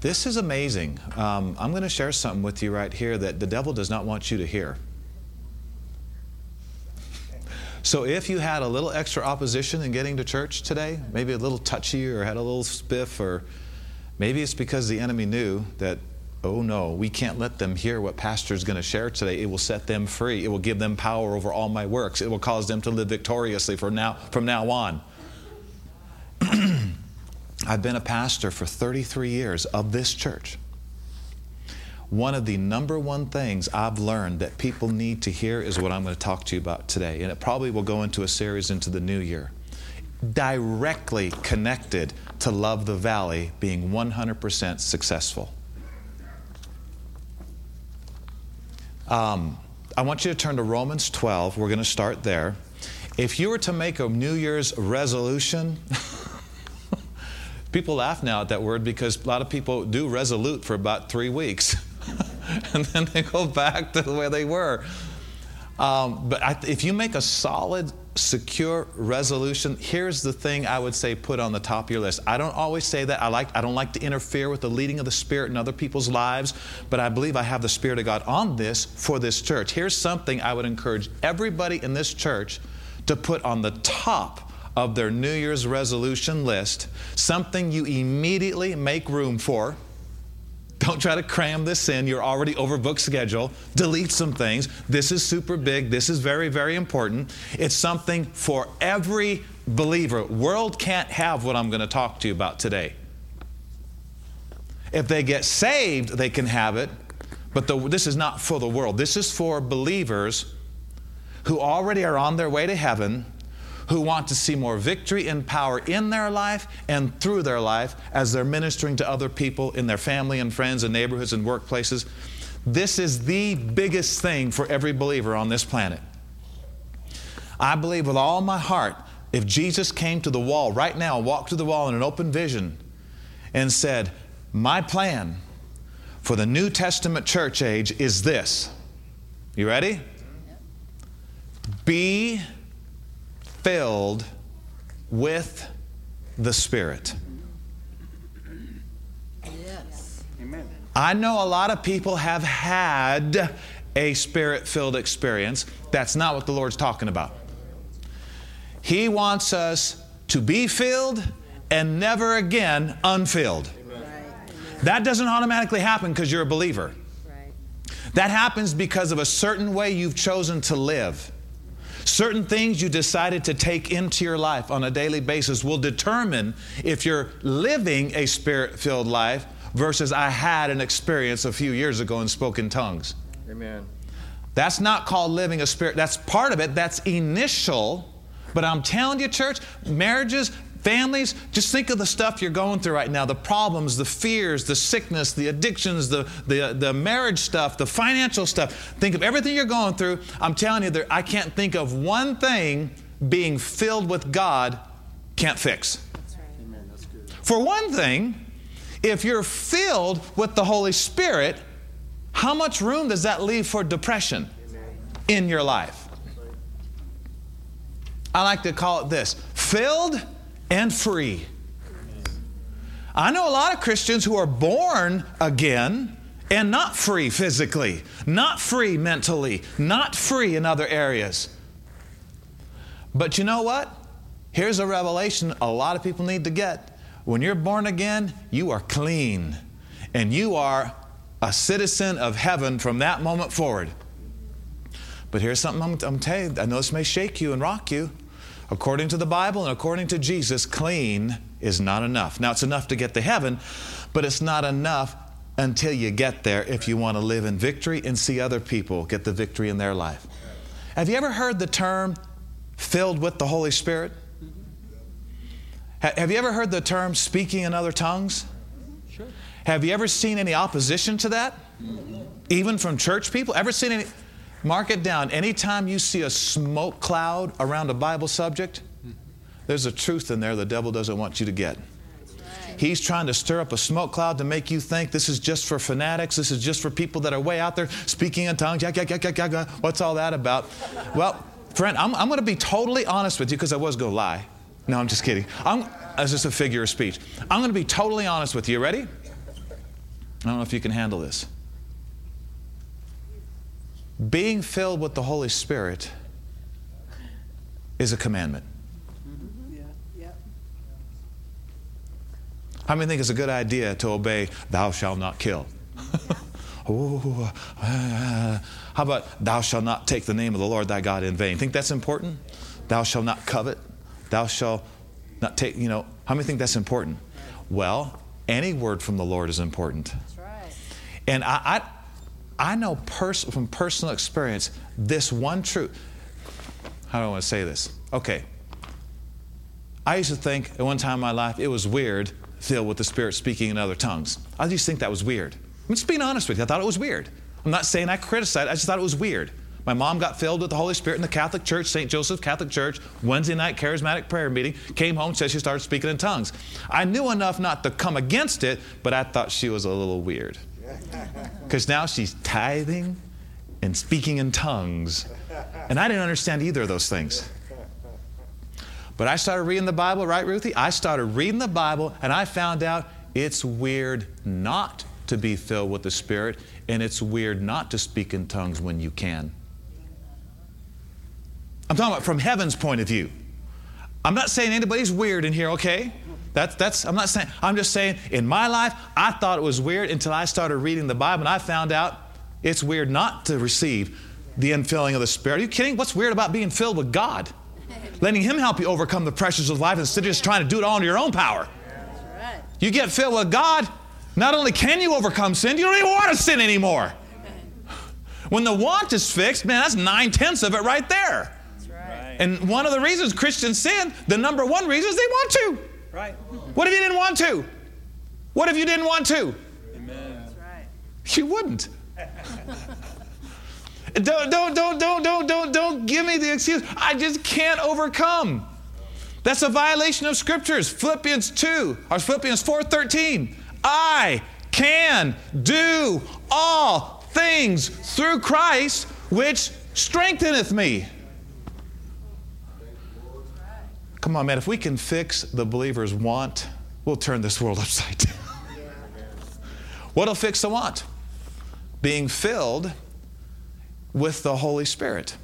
This is amazing. Um, I'm going to share something with you right here that the devil does not want you to hear. So, if you had a little extra opposition in getting to church today, maybe a little touchy or had a little spiff, or maybe it's because the enemy knew that, oh no, we can't let them hear what pastor's going to share today. It will set them free. It will give them power over all my works. It will cause them to live victoriously from now, from now on. I've been a pastor for 33 years of this church. One of the number one things I've learned that people need to hear is what I'm going to talk to you about today. And it probably will go into a series into the new year. Directly connected to Love the Valley being 100% successful. Um, I want you to turn to Romans 12. We're going to start there. If you were to make a New Year's resolution, People laugh now at that word because a lot of people do resolute for about three weeks. and then they go back to the way they were. Um, but I, if you make a solid, secure resolution, here's the thing I would say put on the top of your list. I don't always say that. I like I don't like to interfere with the leading of the Spirit in other people's lives, but I believe I have the Spirit of God on this for this church. Here's something I would encourage everybody in this church to put on the top of their New Year's resolution list, something you immediately make room for. Don't try to cram this in. You're already overbooked schedule. Delete some things. This is super big. This is very, very important. It's something for every believer. World can't have what I'm going to talk to you about today. If they get saved, they can have it, but the, this is not for the world. This is for believers who already are on their way to heaven who want to see more victory and power in their life and through their life as they're ministering to other people in their family and friends and neighborhoods and workplaces. This is the biggest thing for every believer on this planet. I believe with all my heart, if Jesus came to the wall right now, walked to the wall in an open vision, and said, My plan for the New Testament church age is this. You ready? Be filled with the Spirit. Yes. Amen. I know a lot of people have had a spirit filled experience. That's not what the Lord's talking about. He wants us to be filled and never again unfilled. That doesn't automatically happen because you're a believer. That happens because of a certain way you've chosen to live. Certain things you decided to take into your life on a daily basis will determine if you're living a spirit filled life versus I had an experience a few years ago and spoke in tongues. Amen. That's not called living a spirit. That's part of it. That's initial. But I'm telling you, church, marriages, Families, just think of the stuff you're going through right now the problems, the fears, the sickness, the addictions, the, the, the marriage stuff, the financial stuff. Think of everything you're going through. I'm telling you, there, I can't think of one thing being filled with God can't fix. For one thing, if you're filled with the Holy Spirit, how much room does that leave for depression in your life? I like to call it this filled and free. I know a lot of Christians who are born again and not free physically, not free mentally, not free in other areas. But you know what? Here's a revelation a lot of people need to get. When you're born again, you are clean and you are a citizen of heaven from that moment forward. But here's something I'm, I'm telling you, I know this may shake you and rock you. According to the Bible and according to Jesus, clean is not enough. Now, it's enough to get to heaven, but it's not enough until you get there if you want to live in victory and see other people get the victory in their life. Have you ever heard the term filled with the Holy Spirit? Have you ever heard the term speaking in other tongues? Sure. Have you ever seen any opposition to that? Even from church people? Ever seen any? Mark it down. Anytime you see a smoke cloud around a Bible subject, there's a truth in there the devil doesn't want you to get. He's trying to stir up a smoke cloud to make you think this is just for fanatics. This is just for people that are way out there speaking in tongues. What's all that about? Well, friend, I'm, I'm going to be totally honest with you because I was going to lie. No, I'm just kidding. I'm, that's just a figure of speech. I'm going to be totally honest with you. Ready? I don't know if you can handle this. Being filled with the Holy Spirit is a commandment. How many think it's a good idea to obey, thou shalt not kill? oh, uh, how about, thou shalt not take the name of the Lord thy God in vain? Think that's important? Thou shalt not covet. Thou shalt not take, you know, how many think that's important? Well, any word from the Lord is important. That's right. And I, I, I know pers- from personal experience this one truth. How do I want to say this? Okay. I used to think at one time in my life it was weird filled with the Spirit speaking in other tongues. I used to think that was weird. I'm just being honest with you. I thought it was weird. I'm not saying I criticized, I just thought it was weird. My mom got filled with the Holy Spirit in the Catholic Church, St. Joseph Catholic Church, Wednesday night charismatic prayer meeting, came home, said she started speaking in tongues. I knew enough not to come against it, but I thought she was a little weird. Because now she's tithing and speaking in tongues. And I didn't understand either of those things. But I started reading the Bible, right, Ruthie? I started reading the Bible and I found out it's weird not to be filled with the Spirit, and it's weird not to speak in tongues when you can. I'm talking about from heaven's point of view. I'm not saying anybody's weird in here, okay? That's, that's, I'm not saying, I'm just saying in my life, I thought it was weird until I started reading the Bible and I found out it's weird not to receive the infilling of the Spirit. Are you kidding? What's weird about being filled with God? letting Him help you overcome the pressures of life instead of just trying to do it all in your own power. Right. You get filled with God, not only can you overcome sin, you don't even want to sin anymore. When the want is fixed, man, that's nine tenths of it right there. Right. And one of the reasons Christians sin, the number one reason is they want to. Right. What if you didn't want to? What if you didn't want to? Amen. You wouldn't. Don't, don't, don't, don't, don't, don't, don't give me the excuse. I just can't overcome. That's a violation of scriptures. Philippians 2 or Philippians 4:13. I can do all things through Christ which strengtheneth me. Come on, man, if we can fix the believer's want, we'll turn this world upside down. What'll fix the want? Being filled with the Holy Spirit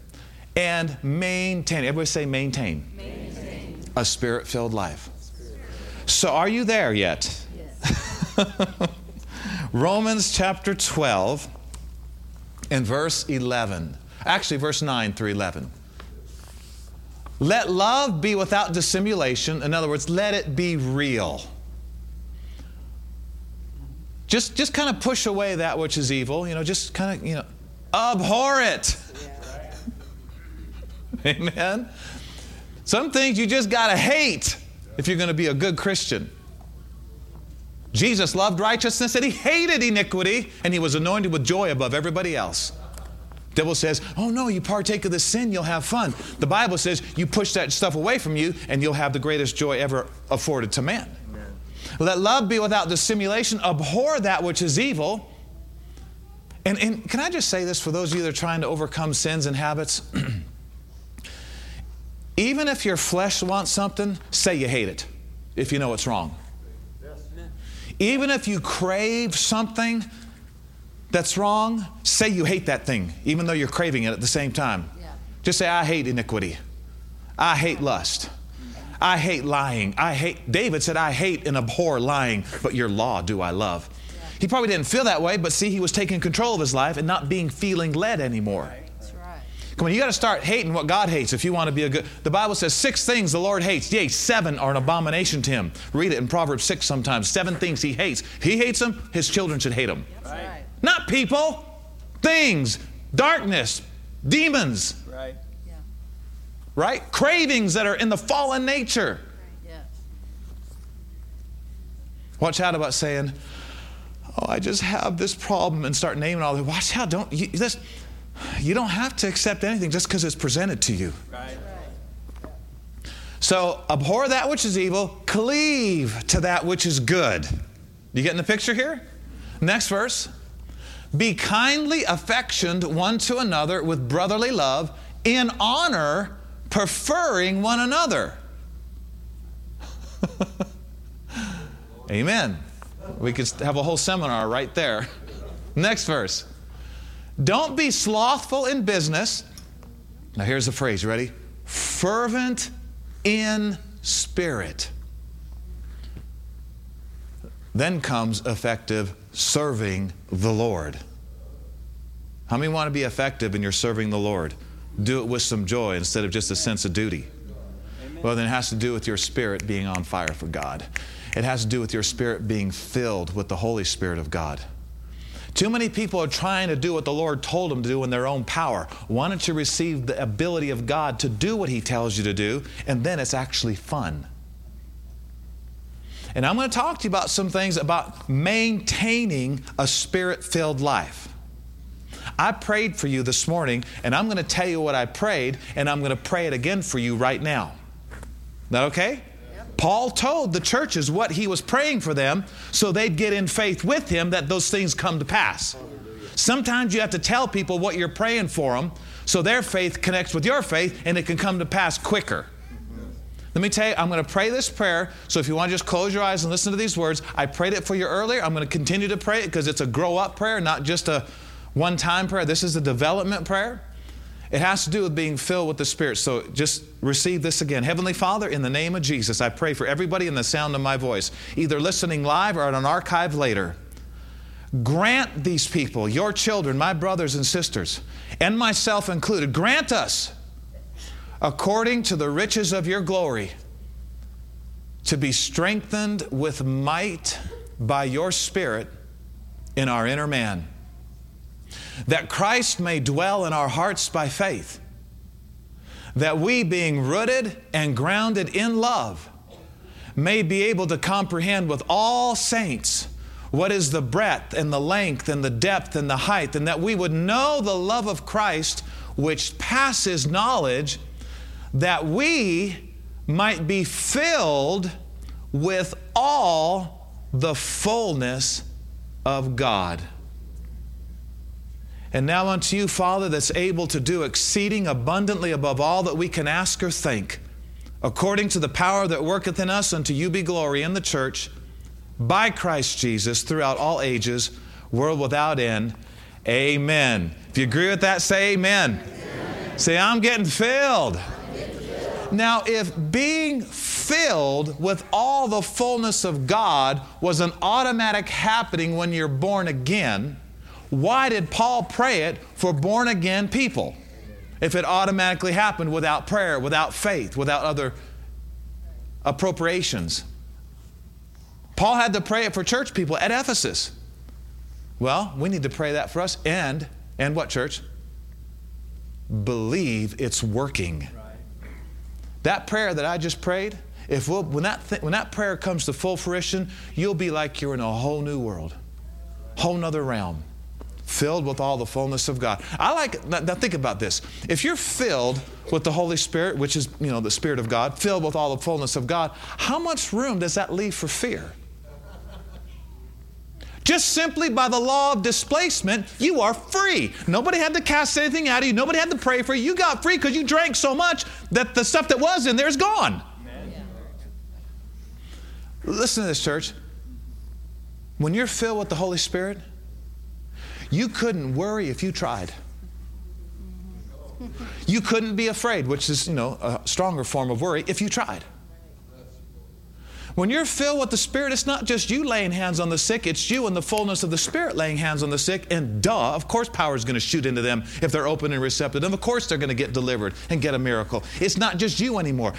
and maintain. Everybody say maintain. maintain. A spirit filled life. So, are you there yet? Yes. Romans chapter 12 and verse 11. Actually, verse 9 through 11. Let love be without dissimulation. In other words, let it be real. Just, just kind of push away that which is evil. You know, just kind of, you know, abhor it. Amen. Some things you just got to hate if you're going to be a good Christian. Jesus loved righteousness and he hated iniquity and he was anointed with joy above everybody else. Devil says, "Oh no, you partake of the sin, you'll have fun." The Bible says, "You push that stuff away from you and you'll have the greatest joy ever afforded to man." Amen. Let love be without dissimulation, abhor that which is evil, and, and can I just say this for those of you that are trying to overcome sins and habits? Even if your flesh wants something, say you hate it if you know it's wrong. Even if you crave something that's wrong, say you hate that thing, even though you're craving it at the same time. Yeah. Just say, I hate iniquity. I hate lust. I hate lying. I hate, David said, I hate and abhor lying, but your law do I love. He probably didn't feel that way, but see, he was taking control of his life and not being feeling led anymore. That's right. Come on, you got to start hating what God hates if you want to be a good. The Bible says six things the Lord hates. Yea, seven are an abomination to him. Read it in Proverbs 6 sometimes. Seven things he hates. He hates them, his children should hate them. Right. Not people, things, darkness, demons. Right. Yeah. Right? Cravings that are in the fallen nature. Right. Yes. Watch out about saying, oh, I just have this problem and start naming all the watch out, don't you this you don't have to accept anything just because it's presented to you. Right. So abhor that which is evil, cleave to that which is good. You getting the picture here? Next verse. Be kindly affectioned one to another with brotherly love, in honor, preferring one another. Amen. We could have a whole seminar right there. Next verse. Don't be slothful in business. Now, here's the phrase. You ready? Fervent in spirit. Then comes effective serving the Lord. How many want to be effective in your serving the Lord? Do it with some joy instead of just a sense of duty. Well, then it has to do with your spirit being on fire for God. It has to do with your spirit being filled with the Holy Spirit of God. Too many people are trying to do what the Lord told them to do in their own power. Why don't you receive the ability of God to do what He tells you to do, and then it's actually fun? And I'm going to talk to you about some things about maintaining a spirit filled life. I prayed for you this morning, and I'm going to tell you what I prayed, and I'm going to pray it again for you right now. Is that okay? Paul told the churches what he was praying for them so they'd get in faith with him that those things come to pass. Sometimes you have to tell people what you're praying for them so their faith connects with your faith and it can come to pass quicker. Let me tell you, I'm going to pray this prayer. So if you want to just close your eyes and listen to these words, I prayed it for you earlier. I'm going to continue to pray it because it's a grow up prayer, not just a one time prayer. This is a development prayer. It has to do with being filled with the Spirit. So just receive this again. Heavenly Father, in the name of Jesus, I pray for everybody in the sound of my voice, either listening live or on an archive later. Grant these people, your children, my brothers and sisters, and myself included, grant us according to the riches of your glory, to be strengthened with might by your Spirit in our inner man, that Christ may dwell in our hearts by faith, that we, being rooted and grounded in love, may be able to comprehend with all saints what is the breadth and the length and the depth and the height, and that we would know the love of Christ which passes knowledge that we might be filled with all the fullness of God. And now unto you, Father, that's able to do exceeding abundantly above all that we can ask or think, according to the power that worketh in us, unto you be glory in the church, by Christ Jesus, throughout all ages, world without end. Amen. If you agree with that, say amen. amen. Say, I'm getting filled. Now, if being filled with all the fullness of God was an automatic happening when you're born again, why did Paul pray it for born again people? If it automatically happened without prayer, without faith, without other appropriations. Paul had to pray it for church people at Ephesus. Well, we need to pray that for us and and what church? Believe it's working. That prayer that I just prayed, if we'll, when, that th- when that prayer comes to full fruition, you'll be like you're in a whole new world, whole nother realm, filled with all the fullness of God. I like, now, now think about this. If you're filled with the Holy Spirit, which is, you know, the Spirit of God, filled with all the fullness of God, how much room does that leave for fear? Just simply by the law of displacement, you are free. Nobody had to cast anything out of you. Nobody had to pray for you. You got free because you drank so much that the stuff that was in there is gone. Listen to this, church. When you're filled with the Holy Spirit, you couldn't worry if you tried. You couldn't be afraid, which is, you know, a stronger form of worry, if you tried. When you're filled with the Spirit, it's not just you laying hands on the sick, it's you in the fullness of the Spirit laying hands on the sick. And duh, of course, power is going to shoot into them if they're open and receptive. And of course, they're going to get delivered and get a miracle. It's not just you anymore.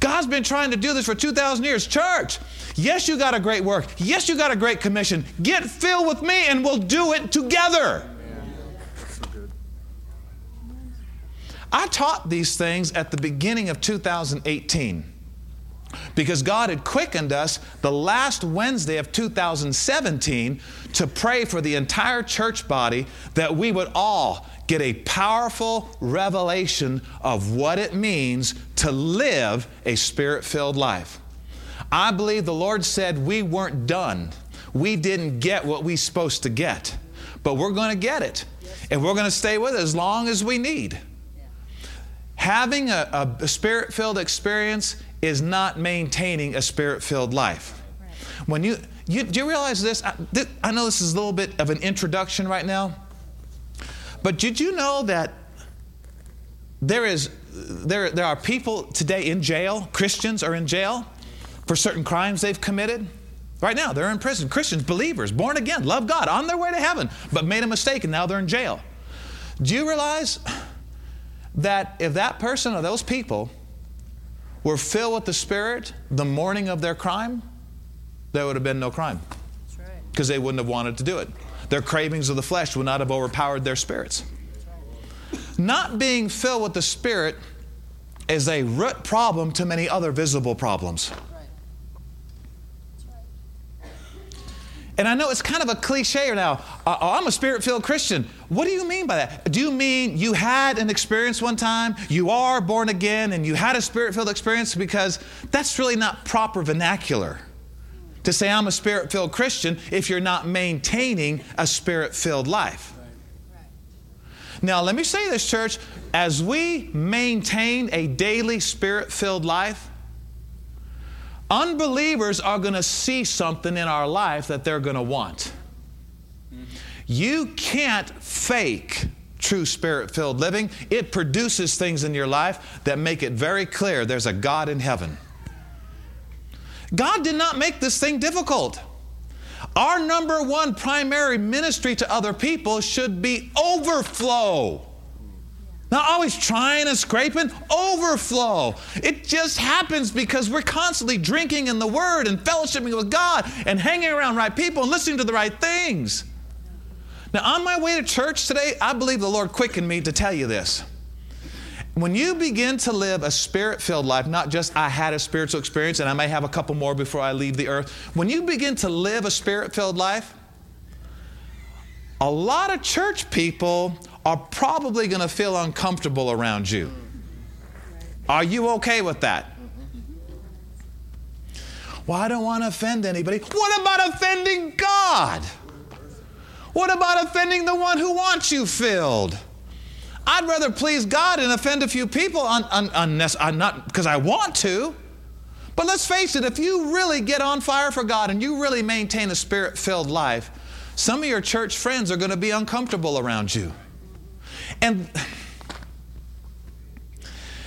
God's been trying to do this for 2,000 years. Church, yes, you got a great work. Yes, you got a great commission. Get filled with me and we'll do it together. I taught these things at the beginning of 2018 because God had quickened us the last Wednesday of 2017 to pray for the entire church body that we would all get a powerful revelation of what it means to live a spirit filled life. I believe the Lord said we weren't done. We didn't get what we supposed to get, but we're going to get it. And we're going to stay with it as long as we need. Having a, a spirit filled experience is not maintaining a spirit filled life. When you, you, do you realize this? I, this? I know this is a little bit of an introduction right now, but did you know that there is there, there are people today in jail, Christians are in jail for certain crimes they've committed? Right now, they're in prison. Christians, believers, born again, love God, on their way to heaven, but made a mistake and now they're in jail. Do you realize that if that person or those people were filled with the Spirit the morning of their crime, there would have been no crime. Because right. they wouldn't have wanted to do it. Their cravings of the flesh would not have overpowered their spirits. Not being filled with the Spirit is a root problem to many other visible problems. And I know it's kind of a cliche now. Uh, oh, I'm a spirit filled Christian. What do you mean by that? Do you mean you had an experience one time, you are born again, and you had a spirit filled experience? Because that's really not proper vernacular to say I'm a spirit filled Christian if you're not maintaining a spirit filled life. Now, let me say this, church. As we maintain a daily spirit filled life, Unbelievers are going to see something in our life that they're going to want. You can't fake true spirit filled living. It produces things in your life that make it very clear there's a God in heaven. God did not make this thing difficult. Our number one primary ministry to other people should be overflow. Not always trying and scraping, overflow. It just happens because we're constantly drinking in the Word and fellowshipping with God and hanging around right people and listening to the right things. Now, on my way to church today, I believe the Lord quickened me to tell you this. When you begin to live a spirit filled life, not just I had a spiritual experience and I may have a couple more before I leave the earth, when you begin to live a spirit filled life, a lot of church people are probably going to feel uncomfortable around you. Are you okay with that? Well, I don't want to offend anybody. What about offending God? What about offending the one who wants you filled? I'd rather please God and offend a few people, un, un, uh, not because I want to. But let's face it, if you really get on fire for God and you really maintain a spirit filled life, some of your church friends are going to be uncomfortable around you. And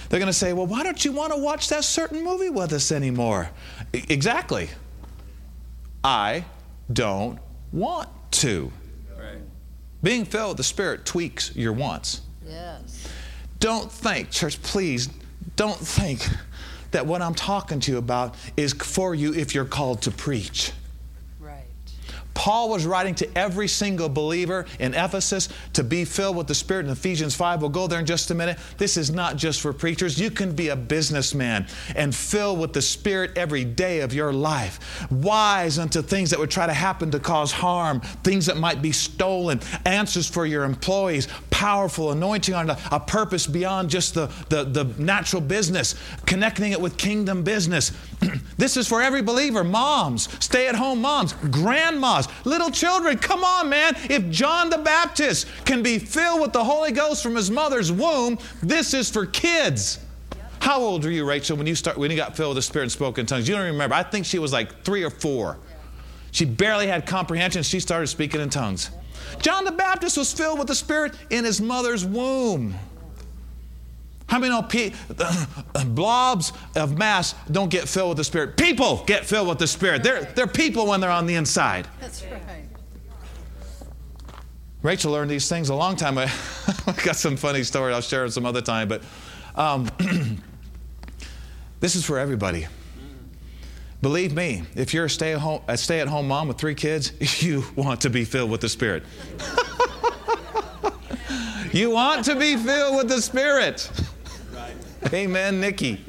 they're going to say, well, why don't you want to watch that certain movie with us anymore? exactly. I don't want to. Right. Being filled with the Spirit tweaks your wants. Yes. Don't think, church, please, don't think that what I'm talking to you about is for you if you're called to preach. Paul was writing to every single believer in Ephesus to be filled with the Spirit in Ephesians 5. We'll go there in just a minute. This is not just for preachers. You can be a businessman and filled with the Spirit every day of your life. Wise unto things that would try to happen to cause harm, things that might be stolen, answers for your employees, powerful anointing on a, purpose beyond just the, the, the natural business, connecting it with kingdom business. this is for every believer moms, stay at home moms, grandmas little children. Come on, man. If John the Baptist can be filled with the Holy Ghost from his mother's womb, this is for kids. How old were you, Rachel, when you start when you got filled with the Spirit and spoke in tongues? You don't remember. I think she was like three or four. She barely had comprehension. She started speaking in tongues. John the Baptist was filled with the Spirit in his mother's womb. How many know pe- blobs of mass don't get filled with the Spirit? People get filled with the Spirit. They're, they're people when they're on the inside. That's right. Rachel learned these things a long time ago. I got some funny story I'll share some other time, but um, this is for everybody. Believe me, if you're a stay at home, a stay at home mom with three kids, you want to be filled with the Spirit. you want to be filled with the Spirit. Amen, Nikki.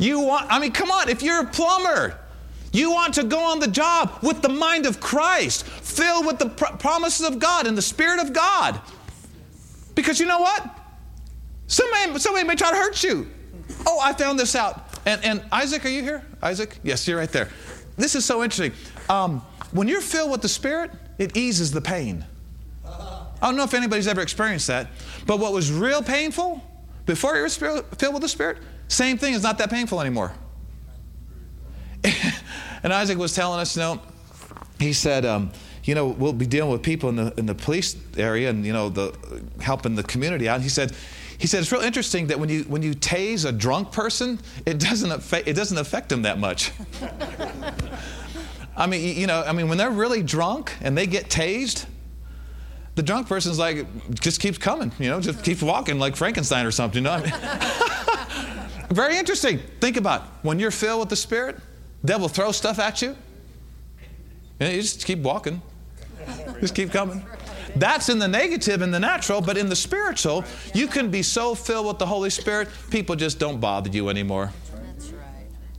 You want, I mean, come on, if you're a plumber, you want to go on the job with the mind of Christ, filled with the pr- promises of God and the Spirit of God. Because you know what? Somebody, somebody may try to hurt you. Oh, I found this out. And, and Isaac, are you here? Isaac? Yes, you're right there. This is so interesting. Um, when you're filled with the Spirit, it eases the pain. I don't know if anybody's ever experienced that, but what was real painful before you were filled with the Spirit, same thing is not that painful anymore. and Isaac was telling us, you know, he said, um, you know, we'll be dealing with people in the in the police area and you know the helping the community out. And he said, he said it's real interesting that when you when you tase a drunk person, it doesn't affect it doesn't affect them that much. I mean, you know, I mean, when they're really drunk and they get tased, the drunk person's like just keeps coming, you know, just keeps walking like Frankenstein or something. You know, I mean, very interesting. Think about it. when you're filled with the Spirit, devil throws stuff at you, and you just keep walking, just keep coming. That's in the negative in the natural, but in the spiritual, you can be so filled with the Holy Spirit, people just don't bother you anymore.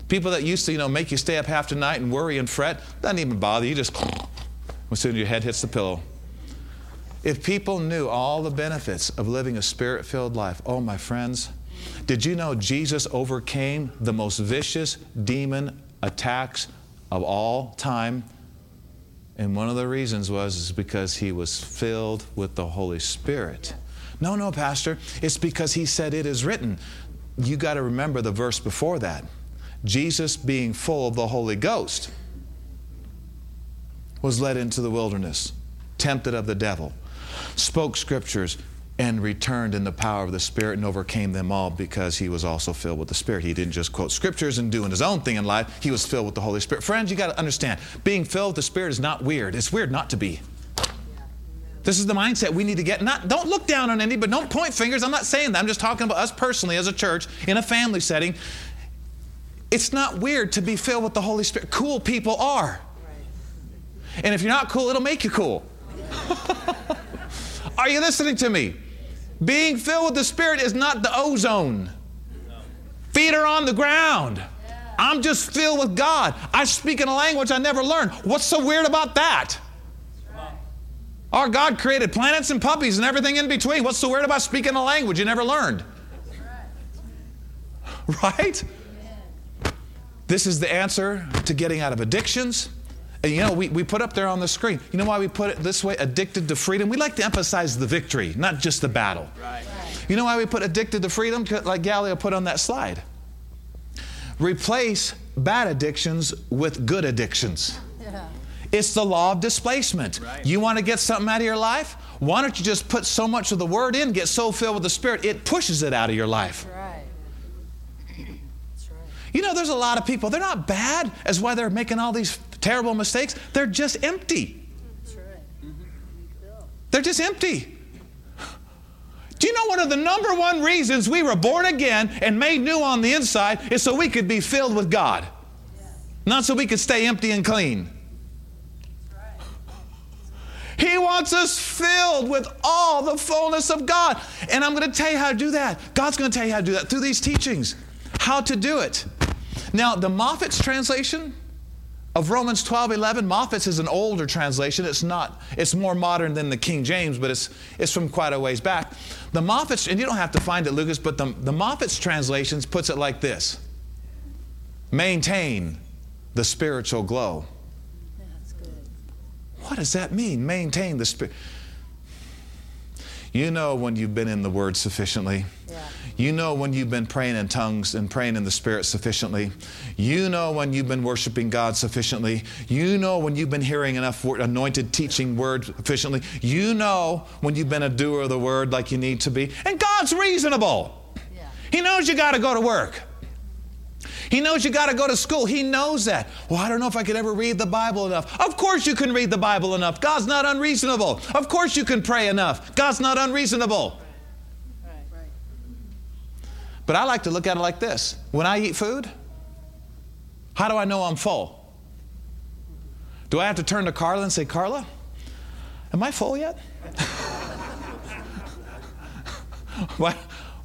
People that used to, you know, make you stay up half the night and worry and fret, doesn't even bother you. Just as soon as your head hits the pillow. If people knew all the benefits of living a spirit filled life, oh, my friends, did you know Jesus overcame the most vicious demon attacks of all time? And one of the reasons was is because he was filled with the Holy Spirit. No, no, Pastor, it's because he said it is written. You got to remember the verse before that. Jesus, being full of the Holy Ghost, was led into the wilderness, tempted of the devil, spoke scriptures, and returned in the power of the Spirit and overcame them all because he was also filled with the Spirit. He didn't just quote scriptures and doing his own thing in life, he was filled with the Holy Spirit. Friends, you got to understand being filled with the Spirit is not weird. It's weird not to be. This is the mindset we need to get. Not, don't look down on anybody. Don't point fingers. I'm not saying that. I'm just talking about us personally as a church in a family setting. It's not weird to be filled with the Holy Spirit. Cool people are. And if you're not cool, it'll make you cool. are you listening to me? Being filled with the Spirit is not the ozone. Feet are on the ground. I'm just filled with God. I speak in a language I never learned. What's so weird about that? Our God created planets and puppies and everything in between. What's so weird about speaking a language you never learned? Right? This is the answer to getting out of addictions. And you know, we, we put up there on the screen. You know why we put it this way? Addicted to freedom. We like to emphasize the victory, not just the battle. Right. You know why we put addicted to freedom? Like Galileo put on that slide. Replace bad addictions with good addictions. Yeah. It's the law of displacement. Right. You want to get something out of your life? Why don't you just put so much of the word in, get so filled with the Spirit, it pushes it out of your life. Right. That's Right. You know, there's a lot of people, they're not bad as why they're making all these terrible mistakes. They're just empty. They're just empty. Do you know one of the number one reasons we were born again and made new on the inside is so we could be filled with God, not so we could stay empty and clean. He wants us filled with all the fullness of God. And I'm going to tell you how to do that. God's going to tell you how to do that through these teachings. How to do it. Now, the Moffatt's translation of Romans 12 11, Moffatt's is an older translation. It's not, it's more modern than the King James, but it's, it's from quite a ways back. The Moffatt's, and you don't have to find it, Lucas, but the, the Moffatt's translations puts it like this maintain the spiritual glow. That's good. What does that mean? Maintain the spirit. You know when you've been in the Word sufficiently. Yeah. You know when you've been praying in tongues and praying in the Spirit sufficiently. You know when you've been worshiping God sufficiently. You know when you've been hearing enough anointed teaching word sufficiently. You know when you've been a doer of the word like you need to be. And God's reasonable. Yeah. He knows you got to go to work. He knows you got to go to school. He knows that. Well, I don't know if I could ever read the Bible enough. Of course you can read the Bible enough. God's not unreasonable. Of course you can pray enough. God's not unreasonable. But I like to look at it like this when I eat food, how do I know I'm full? Do I have to turn to Carla and say, Carla, am I full yet? what?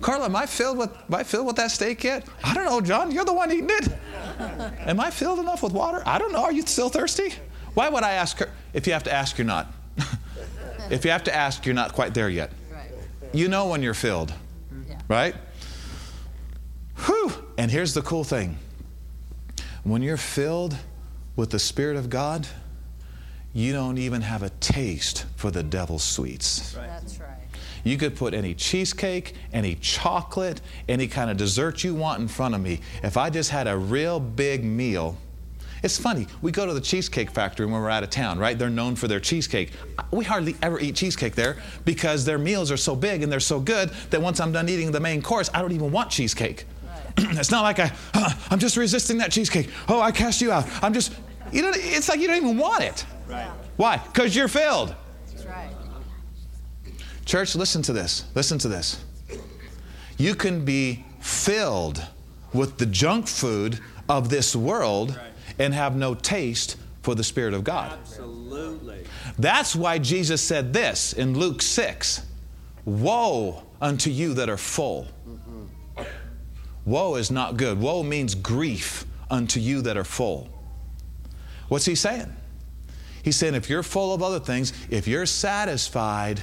Carla, am I filled with am I filled with that steak yet? I don't know, John. You're the one eating it. am I filled enough with water? I don't know. Are you still thirsty? Why would I ask her? If you have to ask, you're not. if you have to ask, you're not quite there yet. Right. You know when you're filled, yeah. right? Whew. And here's the cool thing when you're filled with the Spirit of God, you don't even have a taste for the devil's sweets. That's right. You could put any cheesecake, any chocolate, any kind of dessert you want in front of me. If I just had a real big meal It's funny. We go to the Cheesecake Factory when we're out of town, right? They're known for their cheesecake. We hardly ever eat cheesecake there because their meals are so big and they're so good that once I'm done eating the main course, I don't even want cheesecake. Right. it's not like I, I'm just resisting that cheesecake. Oh, I cast you out. I'm just, you know, it's like you don't even want it. Right. Why? Because you're filled. Church, listen to this. Listen to this. You can be filled with the junk food of this world and have no taste for the Spirit of God. Absolutely. That's why Jesus said this in Luke 6 Woe unto you that are full. Mm-hmm. Woe is not good. Woe means grief unto you that are full. What's he saying? He's saying if you're full of other things, if you're satisfied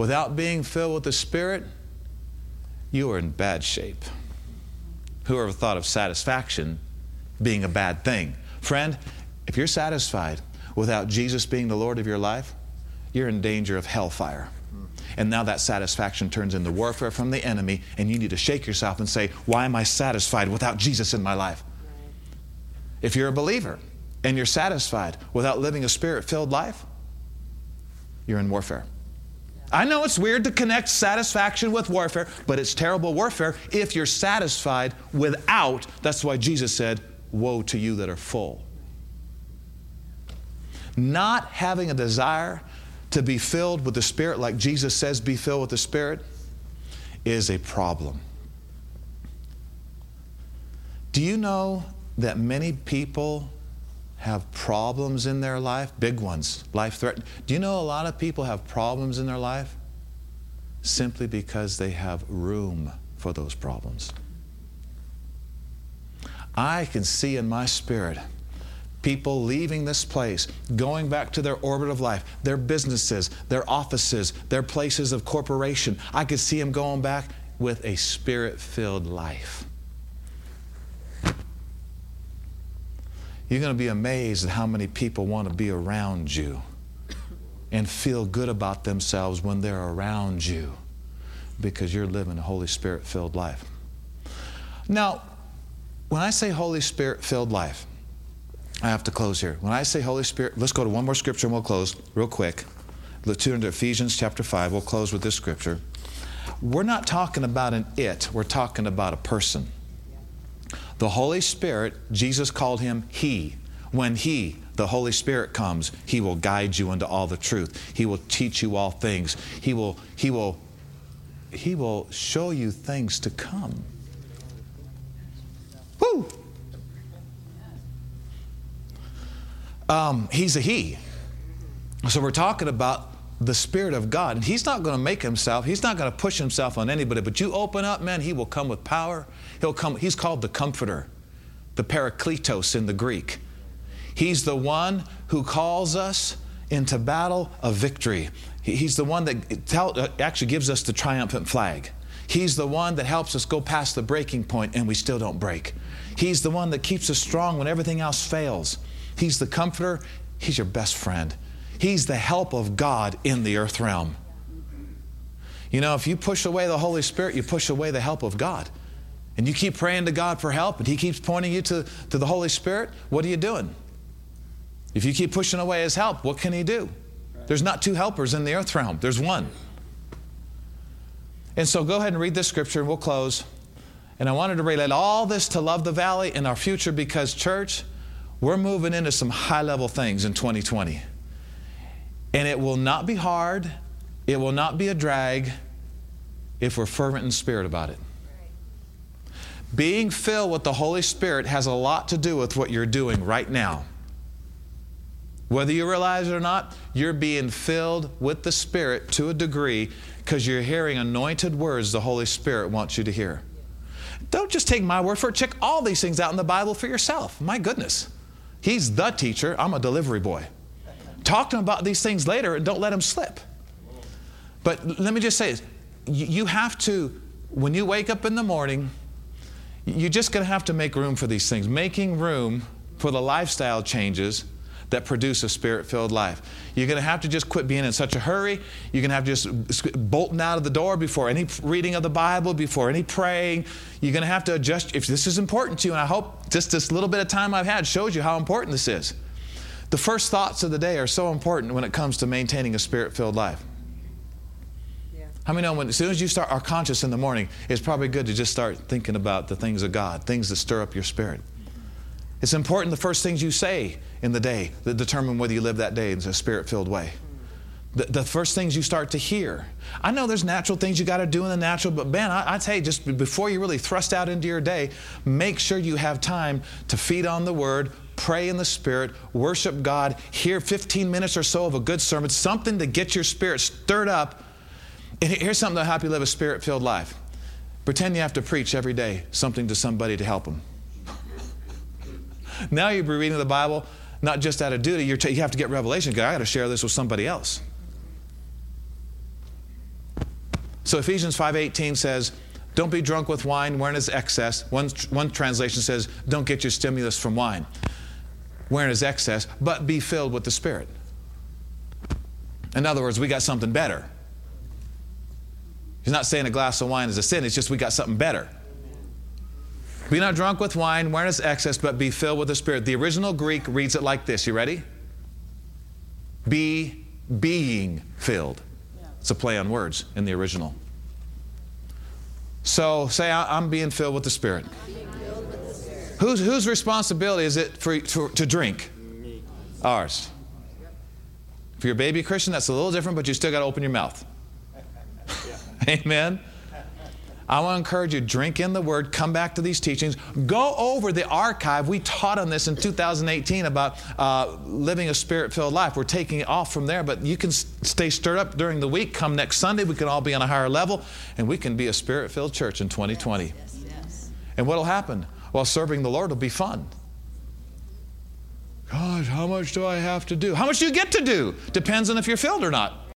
without being filled with the Spirit, you are in bad shape. Whoever thought of satisfaction being a bad thing? Friend, if you're satisfied without Jesus being the Lord of your life, you're in danger of hellfire. And now that satisfaction turns into warfare from the enemy, and you need to shake yourself and say, Why am I satisfied without Jesus in my life? If you're a believer and you're satisfied without living a spirit filled life, you're in warfare. I know it's weird to connect satisfaction with warfare, but it's terrible warfare if you're satisfied without. That's why Jesus said, Woe to you that are full. Not having a desire to be filled with the Spirit, like Jesus says, be filled with the Spirit, is a problem. Do you know that many people have problems in their life, big ones, life threatening. Do you know a lot of people have problems in their life simply because they have room for those problems? I can see in my spirit people leaving this place, going back to their orbit of life, their businesses, their offices, their places of corporation. I could see them going back with a spirit filled life. You're going to be amazed at how many people want to be around you and feel good about themselves when they're around you because you're living a Holy Spirit filled life. Now, when I say Holy Spirit filled life, I have to close here. When I say Holy Spirit, let's go to one more scripture and we'll close real quick. Let's turn to Ephesians chapter 5. We'll close with this scripture. We're not talking about an it, we're talking about a person. The Holy Spirit, Jesus called him He. When He, the Holy Spirit comes, He will guide you into all the truth. He will teach you all things. He will, He will, He will show you things to come. Woo! Um, he's a He. So we're talking about the Spirit of God. And He's not going to make Himself, He's not going to push Himself on anybody, but you open up, man, He will come with power. He'll come, He's called the Comforter, the Parakletos in the Greek. He's the one who calls us into battle of victory. He's the one that tell, actually gives us the triumphant flag. He's the one that helps us go past the breaking point and we still don't break. He's the one that keeps us strong when everything else fails. He's the comforter. He's your best friend. He's the help of God in the earth realm. You know, if you push away the Holy Spirit, you push away the help of God. And you keep praying to God for help, and He keeps pointing you to, to the Holy Spirit, what are you doing? If you keep pushing away His help, what can He do? There's not two helpers in the earth realm, there's one. And so go ahead and read this scripture, and we'll close. And I wanted to relate all this to Love the Valley and our future because, church, we're moving into some high level things in 2020. And it will not be hard, it will not be a drag if we're fervent in spirit about it. Being filled with the Holy Spirit has a lot to do with what you're doing right now. Whether you realize it or not, you're being filled with the Spirit to a degree because you're hearing anointed words the Holy Spirit wants you to hear. Don't just take my word for it. Check all these things out in the Bible for yourself. My goodness. He's the teacher. I'm a delivery boy. Talk to him about these things later and don't let him slip. But let me just say this you have to, when you wake up in the morning, you're just going to have to make room for these things. Making room for the lifestyle changes that produce a spirit filled life. You're going to have to just quit being in such a hurry. You're going to have to just bolting out of the door before any reading of the Bible, before any praying. You're going to have to adjust. If this is important to you, and I hope just this little bit of time I've had shows you how important this is. The first thoughts of the day are so important when it comes to maintaining a spirit filled life. How many know when as soon as you start are conscious in the morning, it's probably good to just start thinking about the things of God, things that stir up your spirit. It's important the first things you say in the day that determine whether you live that day in a spirit filled way. The, the, first things you start to hear. I know there's natural things you got to do in the natural, but man, I, I tell you, just before you really thrust out into your day, make sure you have time to feed on the Word, pray in the Spirit, worship God, hear 15 minutes or so of a good sermon, something to get your spirit stirred up. And here's something to help you live a spirit filled life. Pretend you have to preach every day something to somebody to help them. now you'll be reading the Bible not just out of duty, you t- you have to get revelation. God, I got to share this with somebody else. So Ephesians 5:18 says, "Don't be drunk with wine wherein is excess." One, one translation says, "Don't get your stimulus from wine, is excess, but be filled with the Spirit." In other words, we got something better. He's not saying a glass of wine is a sin, it's just we got something better. Be not drunk with wine, wherein is excess, but be filled with the Spirit. The original Greek reads it like this. You ready? Be being filled. It's a play on words in the original. So say, I'm being filled with the Spirit. Whose, whose responsibility is it for, to, to drink? Ours. If you're a baby Christian, that's a little different, but you still got to open your mouth. Amen. I want to encourage you drink in the Word, come back to these teachings, go over the archive. We taught on this in 2018 about uh, living a spirit filled life. We're taking it off from there, but you can stay stirred up during the week. Come next Sunday, we can all be on a higher level, and we can be a spirit filled church in 2020. Yes, yes. And what will happen? Well, serving the Lord will be fun. God, how much do I have to do? How much do you get to do? Depends on if you're filled or not.